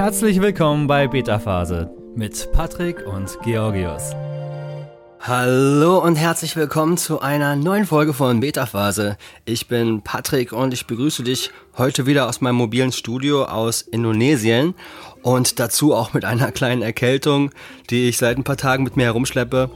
Herzlich willkommen bei Beta Phase mit Patrick und Georgios. Hallo und herzlich willkommen zu einer neuen Folge von Beta Phase. Ich bin Patrick und ich begrüße dich heute wieder aus meinem mobilen Studio aus Indonesien und dazu auch mit einer kleinen Erkältung, die ich seit ein paar Tagen mit mir herumschleppe.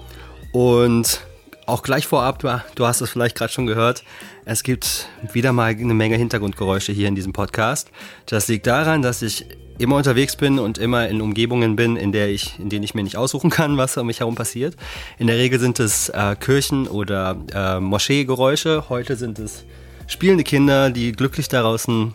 Und auch gleich vorab, du hast es vielleicht gerade schon gehört, es gibt wieder mal eine Menge Hintergrundgeräusche hier in diesem Podcast. Das liegt daran, dass ich immer unterwegs bin und immer in Umgebungen bin, in, der ich, in denen ich mir nicht aussuchen kann, was um mich herum passiert. In der Regel sind es äh, Kirchen- oder äh, Moscheegeräusche. Heute sind es spielende Kinder, die glücklich da draußen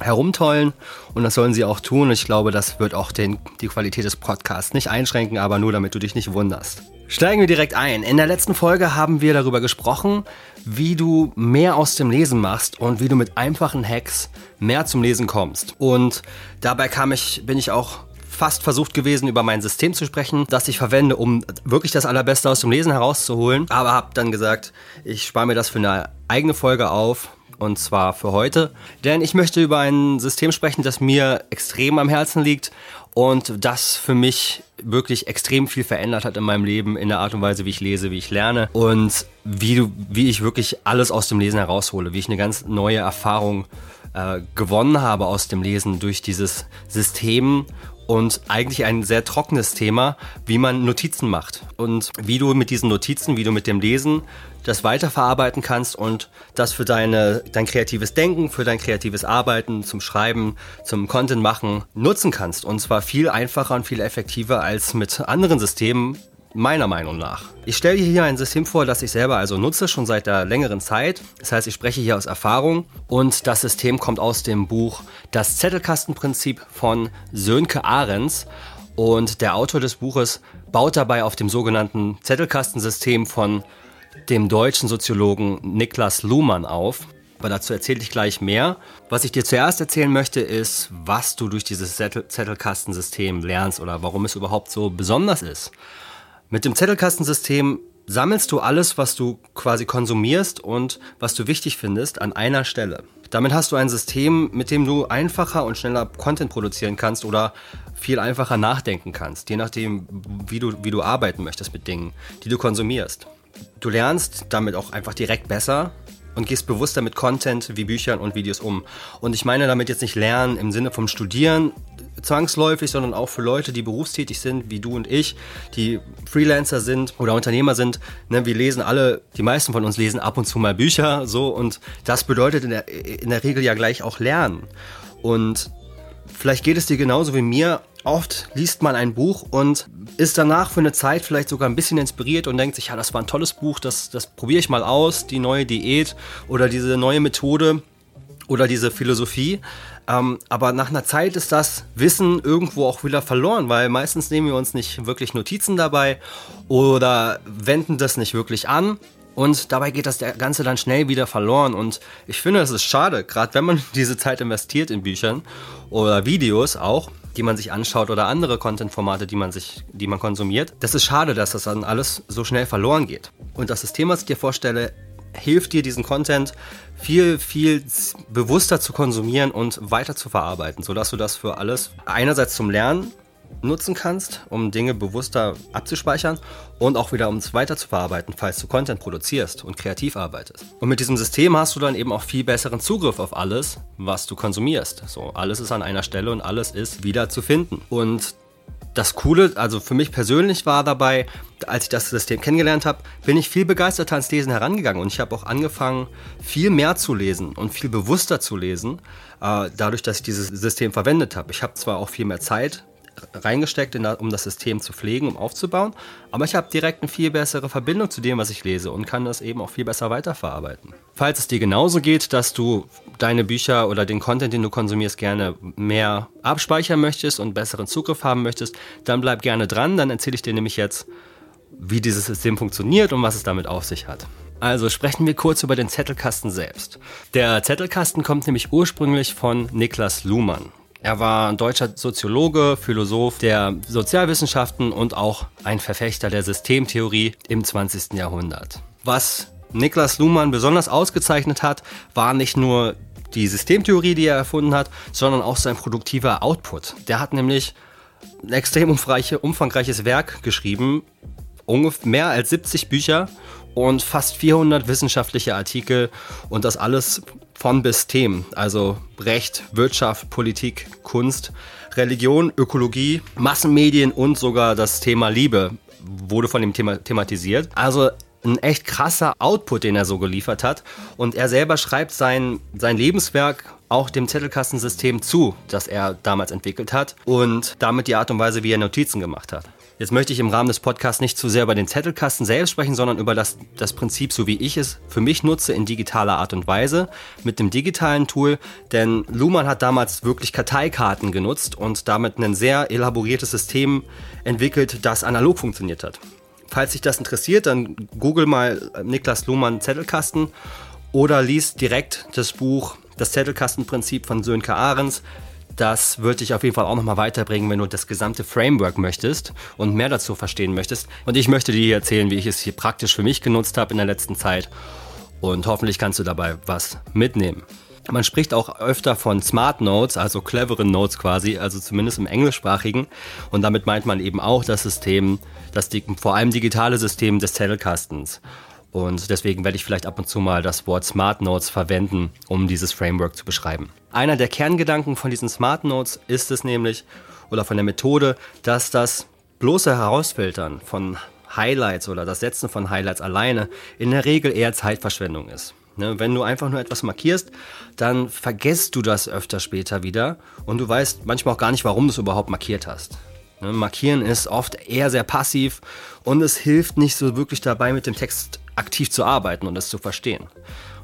herumtollen und das sollen sie auch tun. Ich glaube, das wird auch den, die Qualität des Podcasts nicht einschränken, aber nur damit du dich nicht wunderst. Steigen wir direkt ein. In der letzten Folge haben wir darüber gesprochen, wie du mehr aus dem Lesen machst und wie du mit einfachen Hacks mehr zum Lesen kommst. Und dabei kam ich, bin ich auch fast versucht gewesen, über mein System zu sprechen, das ich verwende, um wirklich das Allerbeste aus dem Lesen herauszuholen. Aber habe dann gesagt, ich spare mir das für eine eigene Folge auf, und zwar für heute. Denn ich möchte über ein System sprechen, das mir extrem am Herzen liegt und das für mich wirklich extrem viel verändert hat in meinem Leben, in der Art und Weise, wie ich lese, wie ich lerne und wie, wie ich wirklich alles aus dem Lesen heraushole, wie ich eine ganz neue Erfahrung äh, gewonnen habe aus dem Lesen durch dieses System und eigentlich ein sehr trockenes Thema, wie man Notizen macht und wie du mit diesen Notizen, wie du mit dem Lesen das weiterverarbeiten kannst und das für deine, dein kreatives Denken, für dein kreatives Arbeiten, zum Schreiben, zum Content machen nutzen kannst. Und zwar viel einfacher und viel effektiver als mit anderen Systemen, meiner Meinung nach. Ich stelle hier ein System vor, das ich selber also nutze, schon seit der längeren Zeit. Das heißt, ich spreche hier aus Erfahrung und das System kommt aus dem Buch Das Zettelkastenprinzip von Sönke Ahrens. Und der Autor des Buches baut dabei auf dem sogenannten Zettelkastensystem von dem deutschen Soziologen Niklas Luhmann auf. Aber dazu erzähle ich gleich mehr. Was ich dir zuerst erzählen möchte, ist, was du durch dieses Zettel Zettelkastensystem lernst oder warum es überhaupt so besonders ist. Mit dem Zettelkastensystem sammelst du alles, was du quasi konsumierst und was du wichtig findest, an einer Stelle. Damit hast du ein System, mit dem du einfacher und schneller Content produzieren kannst oder viel einfacher nachdenken kannst, je nachdem, wie du, wie du arbeiten möchtest mit Dingen, die du konsumierst. Du lernst damit auch einfach direkt besser und gehst bewusster mit Content wie Büchern und Videos um. Und ich meine damit jetzt nicht lernen im Sinne vom Studieren zwangsläufig, sondern auch für Leute, die berufstätig sind, wie du und ich, die Freelancer sind oder Unternehmer sind. Ne, wir lesen alle, die meisten von uns lesen ab und zu mal Bücher, so und das bedeutet in der, in der Regel ja gleich auch lernen. Und vielleicht geht es dir genauso wie mir. Oft liest man ein Buch und ist danach für eine Zeit vielleicht sogar ein bisschen inspiriert und denkt sich, ja, das war ein tolles Buch, das, das probiere ich mal aus, die neue Diät oder diese neue Methode oder diese Philosophie. Ähm, aber nach einer Zeit ist das Wissen irgendwo auch wieder verloren, weil meistens nehmen wir uns nicht wirklich Notizen dabei oder wenden das nicht wirklich an. Und dabei geht das Ganze dann schnell wieder verloren. Und ich finde, es ist schade, gerade wenn man diese Zeit investiert in Büchern oder Videos auch, die man sich anschaut oder andere Content-Formate, die man sich, die man konsumiert. Das ist schade, dass das dann alles so schnell verloren geht. Und das System, was ich dir vorstelle, hilft dir, diesen Content viel, viel bewusster zu konsumieren und weiter zu verarbeiten, sodass du das für alles einerseits zum Lernen nutzen kannst, um Dinge bewusster abzuspeichern und auch wieder um es weiter zu verarbeiten, falls du Content produzierst und kreativ arbeitest. Und mit diesem System hast du dann eben auch viel besseren Zugriff auf alles, was du konsumierst. So, alles ist an einer Stelle und alles ist wieder zu finden. Und das Coole, also für mich persönlich war dabei, als ich das System kennengelernt habe, bin ich viel begeisterter ans Lesen herangegangen und ich habe auch angefangen, viel mehr zu lesen und viel bewusster zu lesen, äh, dadurch, dass ich dieses System verwendet habe. Ich habe zwar auch viel mehr Zeit reingesteckt, der, um das System zu pflegen, um aufzubauen. Aber ich habe direkt eine viel bessere Verbindung zu dem, was ich lese und kann das eben auch viel besser weiterverarbeiten. Falls es dir genauso geht, dass du deine Bücher oder den Content, den du konsumierst, gerne mehr abspeichern möchtest und besseren Zugriff haben möchtest, dann bleib gerne dran. Dann erzähle ich dir nämlich jetzt, wie dieses System funktioniert und was es damit auf sich hat. Also sprechen wir kurz über den Zettelkasten selbst. Der Zettelkasten kommt nämlich ursprünglich von Niklas Luhmann. Er war ein deutscher Soziologe, Philosoph der Sozialwissenschaften und auch ein Verfechter der Systemtheorie im 20. Jahrhundert. Was Niklas Luhmann besonders ausgezeichnet hat, war nicht nur die Systemtheorie, die er erfunden hat, sondern auch sein produktiver Output. Der hat nämlich ein extrem umfangreiches Werk geschrieben, mehr als 70 Bücher und fast 400 wissenschaftliche Artikel und das alles von bis Themen, also Recht, Wirtschaft, Politik, Kunst, Religion, Ökologie, Massenmedien und sogar das Thema Liebe wurde von ihm thema thematisiert. Also ein echt krasser Output, den er so geliefert hat. Und er selber schreibt sein, sein Lebenswerk auch dem Zettelkastensystem zu, das er damals entwickelt hat und damit die Art und Weise, wie er Notizen gemacht hat. Jetzt möchte ich im Rahmen des Podcasts nicht zu sehr über den Zettelkasten selbst sprechen, sondern über das, das Prinzip, so wie ich es für mich nutze, in digitaler Art und Weise, mit dem digitalen Tool. Denn Luhmann hat damals wirklich Karteikarten genutzt und damit ein sehr elaboriertes System entwickelt, das analog funktioniert hat. Falls dich das interessiert, dann google mal Niklas Luhmann Zettelkasten oder lies direkt das Buch Das Zettelkastenprinzip von Sönke Ahrens. Das wird dich auf jeden Fall auch nochmal weiterbringen, wenn du das gesamte Framework möchtest und mehr dazu verstehen möchtest. Und ich möchte dir erzählen, wie ich es hier praktisch für mich genutzt habe in der letzten Zeit. Und hoffentlich kannst du dabei was mitnehmen. Man spricht auch öfter von Smart Notes, also cleveren Notes quasi, also zumindest im englischsprachigen. Und damit meint man eben auch das System, das vor allem digitale System des Zettelkastens. Und deswegen werde ich vielleicht ab und zu mal das Wort Smart Notes verwenden, um dieses Framework zu beschreiben. Einer der Kerngedanken von diesen Smart Notes ist es nämlich, oder von der Methode, dass das bloße Herausfiltern von Highlights oder das Setzen von Highlights alleine in der Regel eher Zeitverschwendung ist. Ne, wenn du einfach nur etwas markierst, dann vergisst du das öfter später wieder und du weißt manchmal auch gar nicht, warum du es überhaupt markiert hast. Ne, markieren ist oft eher sehr passiv und es hilft nicht so wirklich dabei, mit dem Text aktiv zu arbeiten und es zu verstehen.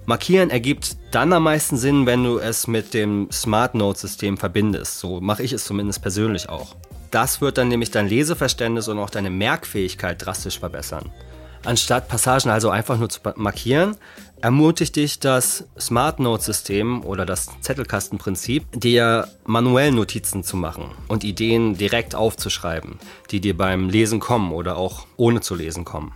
Markieren ergibt dann am meisten Sinn, wenn du es mit dem Smart Note System verbindest. So mache ich es zumindest persönlich auch. Das wird dann nämlich dein Leseverständnis und auch deine Merkfähigkeit drastisch verbessern. Anstatt Passagen also einfach nur zu markieren, ermutigt dich das Smart Note System oder das Zettelkastenprinzip, dir manuell Notizen zu machen und Ideen direkt aufzuschreiben, die dir beim Lesen kommen oder auch ohne zu lesen kommen.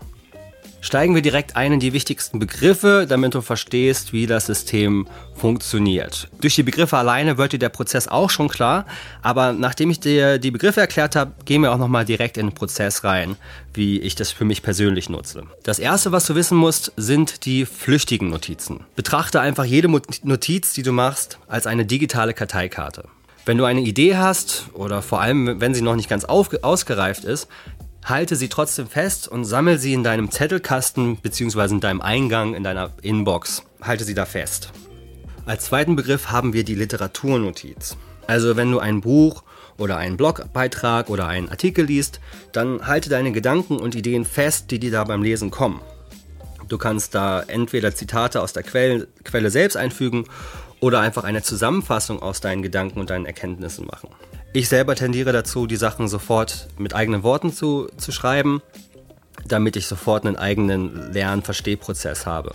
Steigen wir direkt ein in die wichtigsten Begriffe, damit du verstehst, wie das System funktioniert. Durch die Begriffe alleine wird dir der Prozess auch schon klar, aber nachdem ich dir die Begriffe erklärt habe, gehen wir auch nochmal direkt in den Prozess rein, wie ich das für mich persönlich nutze. Das erste, was du wissen musst, sind die flüchtigen Notizen. Betrachte einfach jede Notiz, die du machst, als eine digitale Karteikarte. Wenn du eine Idee hast oder vor allem, wenn sie noch nicht ganz ausgereift ist, halte sie trotzdem fest und sammle sie in deinem Zettelkasten bzw. in deinem Eingang in deiner Inbox. Halte sie da fest. Als zweiten Begriff haben wir die Literaturnotiz. Also wenn du ein Buch oder einen Blogbeitrag oder einen Artikel liest, dann halte deine Gedanken und Ideen fest, die dir da beim Lesen kommen. Du kannst da entweder Zitate aus der Quelle, Quelle selbst einfügen oder einfach eine Zusammenfassung aus deinen Gedanken und deinen Erkenntnissen machen. Ich selber tendiere dazu, die Sachen sofort mit eigenen Worten zu, zu schreiben, damit ich sofort einen eigenen Lern-Verstehprozess habe.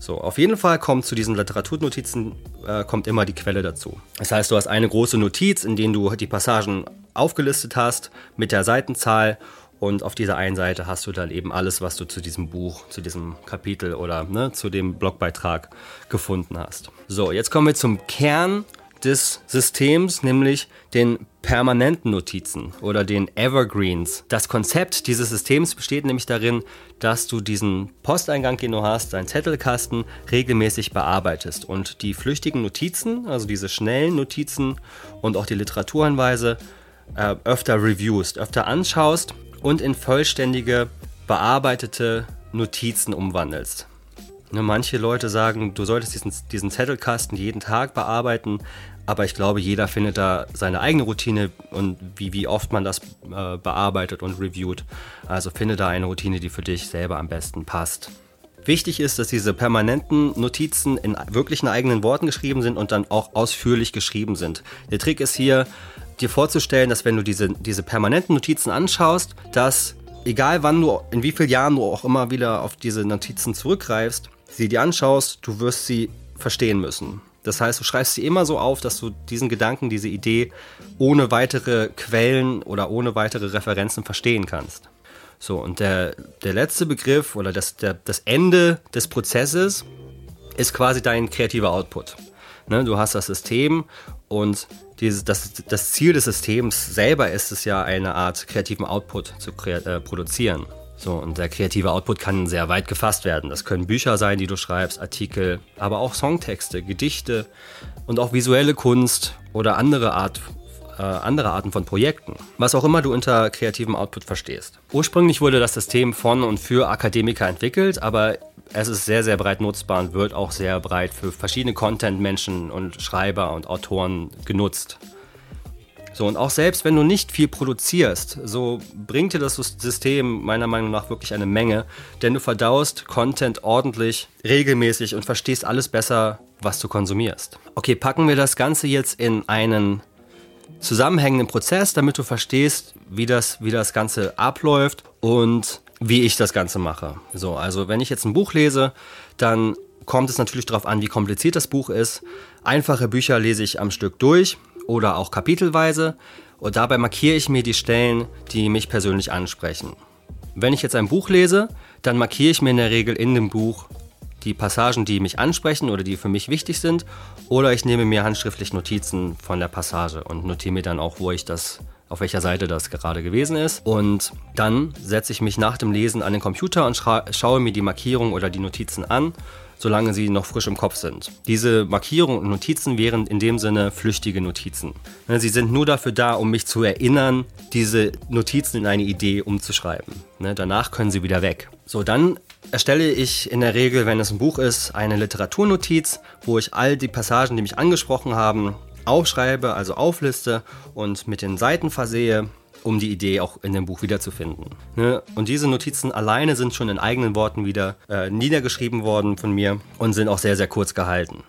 So, auf jeden Fall kommt zu diesen Literaturnotizen äh, kommt immer die Quelle dazu. Das heißt, du hast eine große Notiz, in der du die Passagen aufgelistet hast mit der Seitenzahl und auf dieser einen Seite hast du dann eben alles, was du zu diesem Buch, zu diesem Kapitel oder ne, zu dem Blogbeitrag gefunden hast. So, jetzt kommen wir zum Kern des Systems, nämlich den permanenten Notizen oder den Evergreens. Das Konzept dieses Systems besteht nämlich darin, dass du diesen Posteingang, den du hast, deinen Zettelkasten, regelmäßig bearbeitest und die flüchtigen Notizen, also diese schnellen Notizen und auch die Literaturhinweise, äh, öfter reviewst, öfter anschaust und in vollständige, bearbeitete Notizen umwandelst. Ne, manche Leute sagen, du solltest diesen, diesen Zettelkasten jeden Tag bearbeiten, aber ich glaube, jeder findet da seine eigene Routine und wie, wie oft man das äh, bearbeitet und reviewt. Also finde da eine Routine, die für dich selber am besten passt. Wichtig ist, dass diese permanenten Notizen in wirklichen eigenen Worten geschrieben sind und dann auch ausführlich geschrieben sind. Der Trick ist hier, dir vorzustellen, dass wenn du diese, diese permanenten Notizen anschaust, dass egal wann du, in wie vielen Jahren du auch immer wieder auf diese Notizen zurückgreifst, sie dir anschaust, du wirst sie verstehen müssen. Das heißt, du schreibst sie immer so auf, dass du diesen Gedanken, diese Idee ohne weitere Quellen oder ohne weitere Referenzen verstehen kannst. So, und der, der letzte Begriff oder das, der, das Ende des Prozesses ist quasi dein kreativer Output. Ne, du hast das System und dieses, das, das Ziel des Systems selber ist es ja, eine Art kreativen Output zu äh, produzieren. So, und der kreative Output kann sehr weit gefasst werden. Das können Bücher sein, die du schreibst, Artikel, aber auch Songtexte, Gedichte und auch visuelle Kunst oder andere Art äh, andere Arten von Projekten. Was auch immer du unter kreativem Output verstehst. Ursprünglich wurde das System von und für Akademiker entwickelt, aber es ist sehr, sehr breit nutzbar und wird auch sehr breit für verschiedene Content-Menschen und Schreiber und Autoren genutzt. So, und auch selbst wenn du nicht viel produzierst, so bringt dir das System meiner Meinung nach wirklich eine Menge, denn du verdaust Content ordentlich, regelmäßig und verstehst alles besser, was du konsumierst. Okay, packen wir das Ganze jetzt in einen zusammenhängenden Prozess, damit du verstehst, wie das, wie das Ganze abläuft und wie ich das Ganze mache. So, also wenn ich jetzt ein Buch lese, dann kommt es natürlich darauf an, wie kompliziert das Buch ist. Einfache Bücher lese ich am Stück durch oder auch kapitelweise und dabei markiere ich mir die Stellen, die mich persönlich ansprechen. Wenn ich jetzt ein Buch lese, dann markiere ich mir in der Regel in dem Buch die Passagen, die mich ansprechen oder die für mich wichtig sind, oder ich nehme mir handschriftlich Notizen von der Passage und notiere mir dann auch, wo ich das auf welcher Seite das gerade gewesen ist. Und dann setze ich mich nach dem Lesen an den Computer und schaue mir die Markierung oder die Notizen an solange sie noch frisch im Kopf sind. Diese Markierungen und Notizen wären in dem Sinne flüchtige Notizen. Ne, sie sind nur dafür da, um mich zu erinnern, diese Notizen in eine Idee umzuschreiben. Ne, danach können sie wieder weg. So, dann erstelle ich in der Regel, wenn es ein Buch ist, eine Literaturnotiz, wo ich all die Passagen, die mich angesprochen haben, aufschreibe, also aufliste und mit den Seiten versehe um die Idee auch in dem Buch wiederzufinden. Ne? Und diese Notizen alleine sind schon in eigenen Worten wieder äh, niedergeschrieben worden von mir und sind auch sehr, sehr kurz gehalten.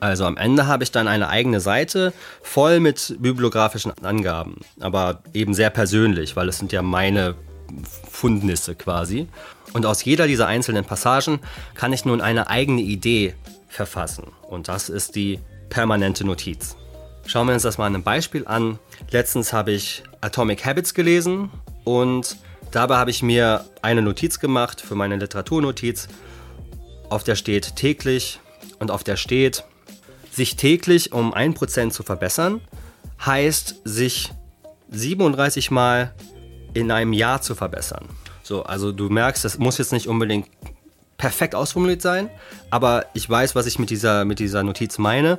Also am Ende habe ich dann eine eigene Seite voll mit bibliografischen Angaben, aber eben sehr persönlich, weil es sind ja meine Fundnisse quasi. Und aus jeder dieser einzelnen Passagen kann ich nun eine eigene Idee verfassen. Und das ist die permanente Notiz. Schauen wir uns das mal an einem Beispiel an. Letztens habe ich Atomic Habits gelesen und dabei habe ich mir eine Notiz gemacht für meine Literaturnotiz. Auf der steht täglich und auf der steht, sich täglich um 1% zu verbessern, heißt sich 37 Mal in einem Jahr zu verbessern. So, also du merkst, das muss jetzt nicht unbedingt perfekt ausformuliert sein, aber ich weiß, was ich mit dieser, mit dieser Notiz meine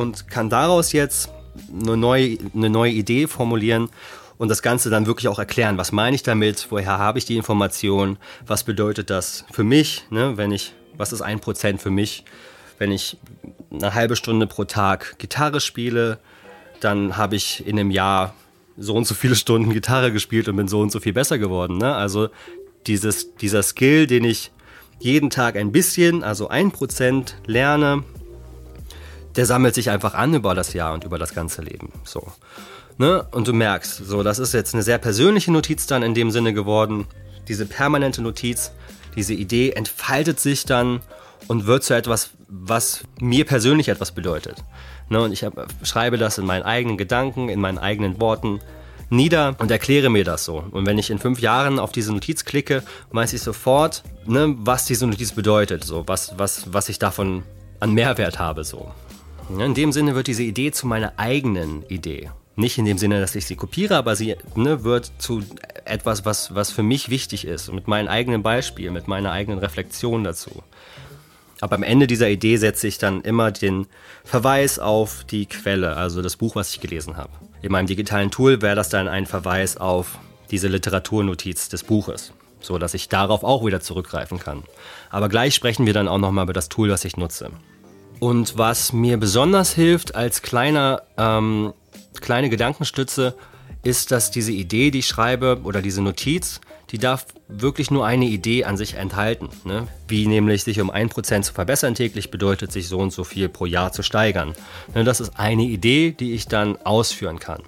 und kann daraus jetzt eine neue, eine neue Idee formulieren und das Ganze dann wirklich auch erklären. Was meine ich damit? Woher habe ich die Information? Was bedeutet das für mich? Ne? Wenn ich, was ist ein Prozent für mich? Wenn ich eine halbe Stunde pro Tag Gitarre spiele, dann habe ich in einem Jahr so und so viele Stunden Gitarre gespielt und bin so und so viel besser geworden. Ne? Also dieses, dieser Skill, den ich jeden Tag ein bisschen, also ein Prozent lerne, der sammelt sich einfach an über das Jahr und über das ganze Leben. So. Ne? Und du merkst, so, das ist jetzt eine sehr persönliche Notiz dann in dem Sinne geworden. Diese permanente Notiz, diese Idee entfaltet sich dann und wird zu etwas, was mir persönlich etwas bedeutet. Ne? Und ich hab, schreibe das in meinen eigenen Gedanken, in meinen eigenen Worten nieder und erkläre mir das so. Und wenn ich in fünf Jahren auf diese Notiz klicke, weiß ich sofort, ne, was diese Notiz bedeutet, so, was, was, was ich davon an Mehrwert habe. So. In dem Sinne wird diese Idee zu meiner eigenen Idee. Nicht in dem Sinne, dass ich sie kopiere, aber sie ne, wird zu etwas, was, was für mich wichtig ist. mit meinem eigenen Beispiel, mit meiner eigenen Reflexion dazu. Aber am Ende dieser Idee setze ich dann immer den Verweis auf die Quelle, also das Buch, was ich gelesen habe. In meinem digitalen Tool wäre das dann ein Verweis auf diese Literaturnotiz des Buches, so dass ich darauf auch wieder zurückgreifen kann. Aber gleich sprechen wir dann auch nochmal über das Tool, das ich nutze. Und was mir besonders hilft als kleiner, ähm, kleine Gedankenstütze, ist, dass diese Idee, die ich schreibe, oder diese Notiz, die darf wirklich nur eine Idee an sich enthalten. Ne? Wie nämlich sich um ein Prozent zu verbessern täglich bedeutet, sich so und so viel pro Jahr zu steigern. Ne? Das ist eine Idee, die ich dann ausführen kann.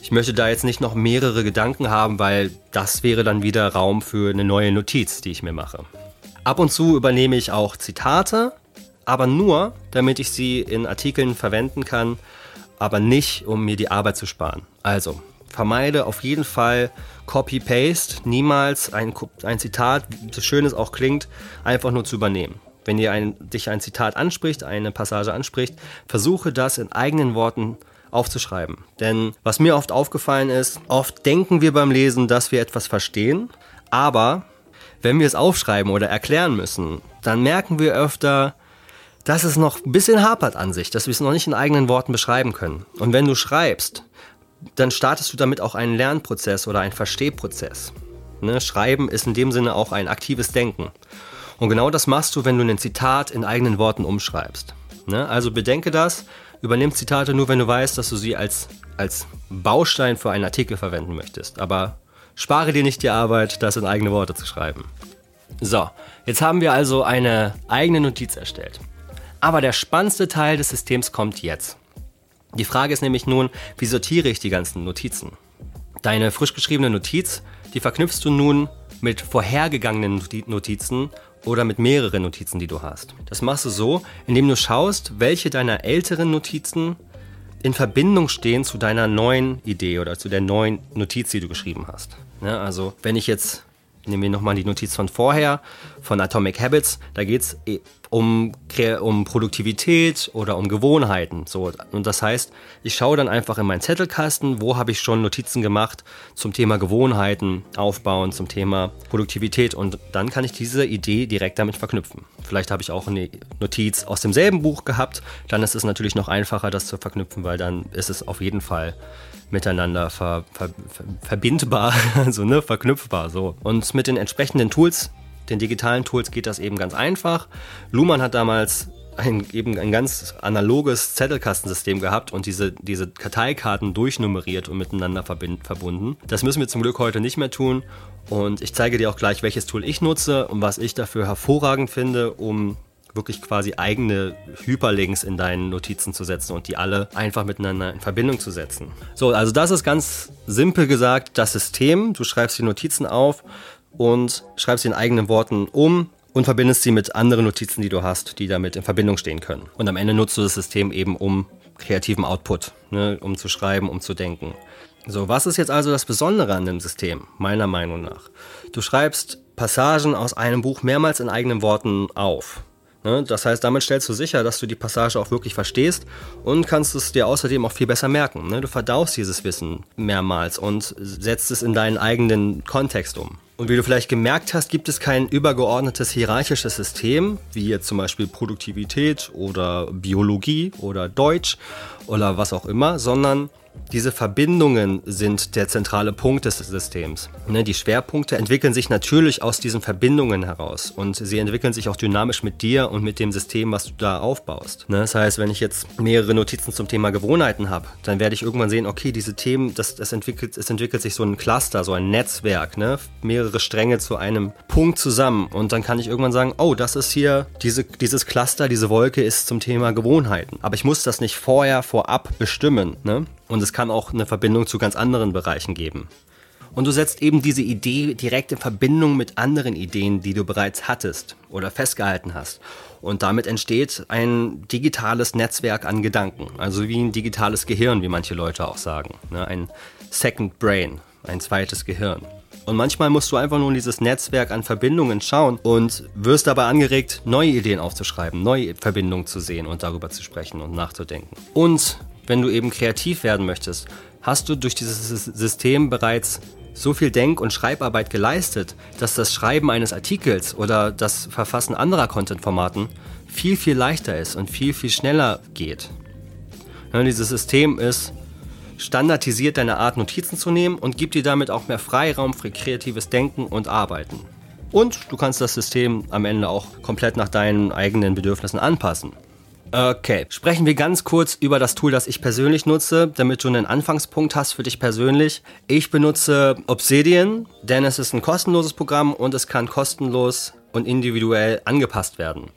Ich möchte da jetzt nicht noch mehrere Gedanken haben, weil das wäre dann wieder Raum für eine neue Notiz, die ich mir mache. Ab und zu übernehme ich auch Zitate, aber nur, damit ich sie in Artikeln verwenden kann, aber nicht, um mir die Arbeit zu sparen. Also, vermeide auf jeden Fall Copy-Paste, niemals ein, ein Zitat, so schön es auch klingt, einfach nur zu übernehmen. wenn dir ein, dich ein Zitat anspricht, eine Passage anspricht, versuche das in eigenen Worten aufzuschreiben. Denn was mir oft aufgefallen ist, oft denken wir beim Lesen, dass wir etwas verstehen, aber wenn wir es aufschreiben oder erklären müssen, dann merken wir öfter, dass es noch ein bisschen hapert an sich, dass wir es noch nicht in eigenen Worten beschreiben können. Und wenn du schreibst, dann startest du damit auch einen Lernprozess oder einen Verstehprozess. Ne? Schreiben ist in dem Sinne auch ein aktives Denken. Und genau das machst du, wenn du ein Zitat in eigenen Worten umschreibst. Ne? Also bedenke das, übernimm Zitate nur, wenn du weißt, dass du sie als, als Baustein für einen Artikel verwenden möchtest. Aber spare dir nicht die Arbeit, das in eigene Worte zu schreiben. So, jetzt haben wir also eine eigene Notiz erstellt. Aber der spannendste Teil des Systems kommt jetzt. Die Frage ist nämlich nun, wie sortiere ich die ganzen Notizen? Deine frisch geschriebene Notiz, die verknüpfst du nun mit vorhergegangenen Notizen oder mit mehreren Notizen, die du hast. Das machst du so, indem du schaust, welche deiner älteren Notizen in Verbindung stehen zu deiner neuen Idee oder zu der neuen Notiz, die du geschrieben hast. Ja, also wenn ich jetzt nehmen wir nochmal die Notiz von vorher, von Atomic Habits. Da geht es eh um, um Produktivität oder um Gewohnheiten. So. Und das heißt, ich schaue dann einfach in meinen Zettelkasten, wo habe ich schon Notizen gemacht zum Thema Gewohnheiten aufbauen, zum Thema Produktivität. Und dann kann ich diese Idee direkt damit verknüpfen. Vielleicht habe ich auch eine Notiz aus demselben Buch gehabt. Dann ist es natürlich noch einfacher, das zu verknüpfen, weil dann ist es auf jeden Fall miteinander ver, ver, ver, verbindbar, also ne, verknüpfbar. So. Und mit den entsprechenden Tools, den digitalen Tools, geht das eben ganz einfach. Luhmann hat damals ein, eben ein ganz analoges Zettelkastensystem gehabt und diese, diese Karteikarten durchnummeriert und miteinander verbind, verbunden. Das müssen wir zum Glück heute nicht mehr tun. Und ich zeige dir auch gleich, welches Tool ich nutze und was ich dafür hervorragend finde, um wirklich quasi eigene Hyperlinks in deinen Notizen zu setzen und die alle einfach miteinander in Verbindung zu setzen. So, also das ist ganz simpel gesagt das System. Du schreibst die Notizen auf und schreibst sie in eigenen Worten um und verbindest sie mit anderen Notizen, die du hast, die damit in Verbindung stehen können. Und am Ende nutzt du das System eben um kreativen Output, ne, um zu schreiben, um zu denken. So, was ist jetzt also das Besondere an dem System, meiner Meinung nach? Du schreibst Passagen aus einem Buch mehrmals in eigenen Worten auf. Ne? Das heißt, damit stellst du sicher, dass du die Passage auch wirklich verstehst und kannst es dir außerdem auch viel besser merken. Ne? Du verdaust dieses Wissen mehrmals und setzt es in deinen eigenen Kontext um. Und wie du vielleicht gemerkt hast, gibt es kein übergeordnetes hierarchisches System, wie jetzt zum Beispiel Produktivität oder Biologie oder Deutsch oder was auch immer, sondern diese Verbindungen sind der zentrale Punkt des Systems. Ne, die Schwerpunkte entwickeln sich natürlich aus diesen Verbindungen heraus und sie entwickeln sich auch dynamisch mit dir und mit dem System, was du da aufbaust. Ne, das heißt, wenn ich jetzt mehrere Notizen zum Thema Gewohnheiten habe, dann werde ich irgendwann sehen, okay, diese Themen, das, das entwickelt, es entwickelt sich so ein Cluster, so ein Netzwerk, ne? mehrere Stränge zu einem Punkt zusammen und dann kann ich irgendwann sagen, oh, das ist hier, diese, dieses Cluster, diese Wolke ist zum Thema Gewohnheiten. Aber ich muss das nicht vorher, vorab bestimmen. Ne? Und es kann auch eine Verbindung zu ganz anderen Bereichen geben. Und du setzt eben diese Idee direkt in Verbindung mit anderen Ideen, die du bereits hattest oder festgehalten hast. Und damit entsteht ein digitales Netzwerk an Gedanken, also wie ein digitales Gehirn, wie manche Leute auch sagen. Ne? Ein Second Brain, ein zweites Gehirn. Und manchmal musst du einfach nur in dieses Netzwerk an Verbindungen schauen und wirst dabei angeregt, neue Ideen aufzuschreiben, neue Verbindungen zu sehen und darüber zu sprechen und nachzudenken. Und wenn du eben kreativ werden möchtest, hast du durch dieses System bereits so viel Denk- und Schreibarbeit geleistet, dass das Schreiben eines Artikels oder das Verfassen anderer Content-Formaten viel, viel leichter ist und viel, viel schneller geht. Ja, dieses System ist standardisiert deine Art, Notizen zu nehmen und gibt dir damit auch mehr Freiraum für kreatives Denken und Arbeiten. Und du kannst das System am Ende auch komplett nach deinen eigenen Bedürfnissen anpassen. Okay, sprechen wir ganz kurz über das Tool, das ich persönlich nutze, damit du einen Anfangspunkt hast für dich persönlich. Ich benutze Obsidian, denn es ist ein kostenloses Programm und es kann kostenlos und individuell angepasst werden.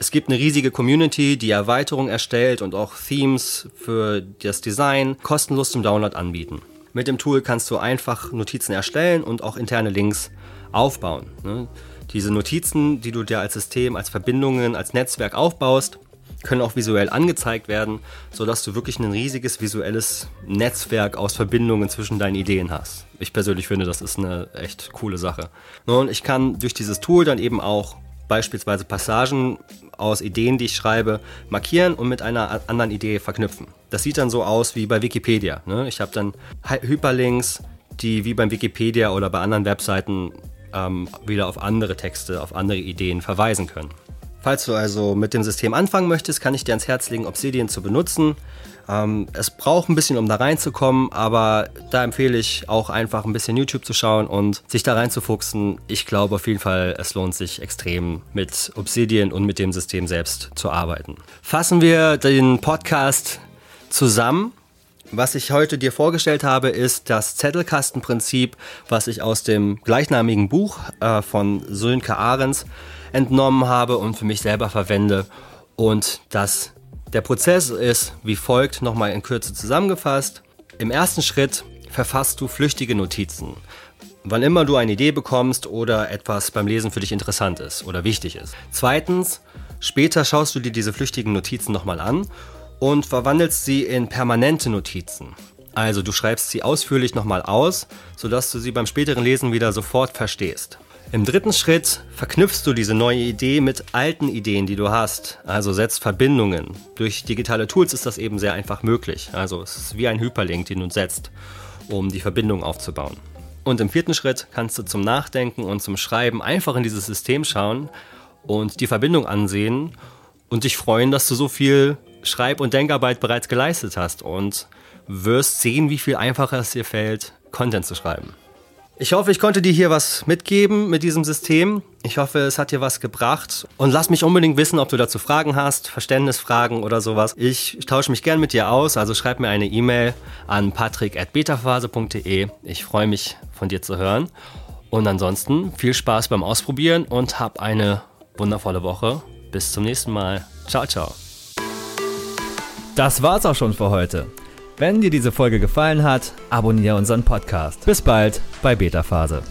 Es gibt eine riesige Community, die Erweiterungen erstellt und auch Themes für das Design kostenlos zum Download anbieten. Mit dem Tool kannst du einfach Notizen erstellen und auch interne Links aufbauen. Ne? Diese Notizen, die du dir als System, als Verbindungen, als Netzwerk aufbaust, können auch visuell angezeigt werden, sodass du wirklich ein riesiges visuelles Netzwerk aus Verbindungen zwischen deinen Ideen hast. Ich persönlich finde, das ist eine echt coole Sache. Und ich kann durch dieses Tool dann eben auch beispielsweise Passagen aus Ideen, die ich schreibe, markieren und mit einer anderen Idee verknüpfen. Das sieht dann so aus wie bei Wikipedia. Ne? Ich habe dann Hyperlinks, die wie beim Wikipedia oder bei anderen Webseiten ähm, wieder auf andere Texte, auf andere Ideen verweisen können. Falls du also mit dem System anfangen möchtest, kann ich dir ans Herz legen, Obsidian zu benutzen. Ähm, es braucht ein bisschen, um da reinzukommen, aber da empfehle ich auch einfach ein bisschen YouTube zu schauen und sich da reinzufuchsen. Ich glaube auf jeden Fall, es lohnt sich extrem mit Obsidian und mit dem System selbst zu arbeiten. Fassen wir den Podcast zusammen. Was ich heute dir vorgestellt habe, ist das Zettelkastenprinzip, was ich aus dem gleichnamigen Buch äh, von Sönke Ahrens entnommen habe und für mich selber verwende. Und das, der Prozess ist wie folgt, nochmal in Kürze zusammengefasst. Im ersten Schritt verfasst du flüchtige Notizen. Wann immer du eine Idee bekommst oder etwas beim Lesen für dich interessant ist oder wichtig ist. Zweitens, später schaust du dir diese flüchtigen Notizen nochmal an und verwandelst sie in permanente Notizen. Also du schreibst sie ausführlich nochmal aus, sodass du sie beim späteren Lesen wieder sofort verstehst. Im dritten Schritt verknüpfst du diese neue Idee mit alten Ideen, die du hast. Also setzt Verbindungen. Durch digitale Tools ist das eben sehr einfach möglich. Also es ist wie ein Hyperlink, den du setzt, um die Verbindung aufzubauen. Und im vierten Schritt kannst du zum Nachdenken und zum Schreiben einfach in dieses System schauen und die Verbindung ansehen und dich freuen, dass du so viel Schreib- und Denkarbeit bereits geleistet hast und wirst sehen, wie viel einfacher es dir fällt, Content zu schreiben. Ich hoffe, ich konnte dir hier was mitgeben mit diesem System. Ich hoffe, es hat dir was gebracht. Und lass mich unbedingt wissen, ob du dazu Fragen hast, Verständnisfragen oder sowas. Ich tausche mich gern mit dir aus, also schreib mir eine E-Mail an patrick.betaphase.de. Ich freue mich, von dir zu hören. Und ansonsten viel Spaß beim Ausprobieren und hab eine wundervolle Woche. Bis zum nächsten Mal. Ciao, ciao. Das war's auch schon für heute. Wenn dir diese Folge gefallen hat, abonniere unseren Podcast. Bis bald bei Beta Phase.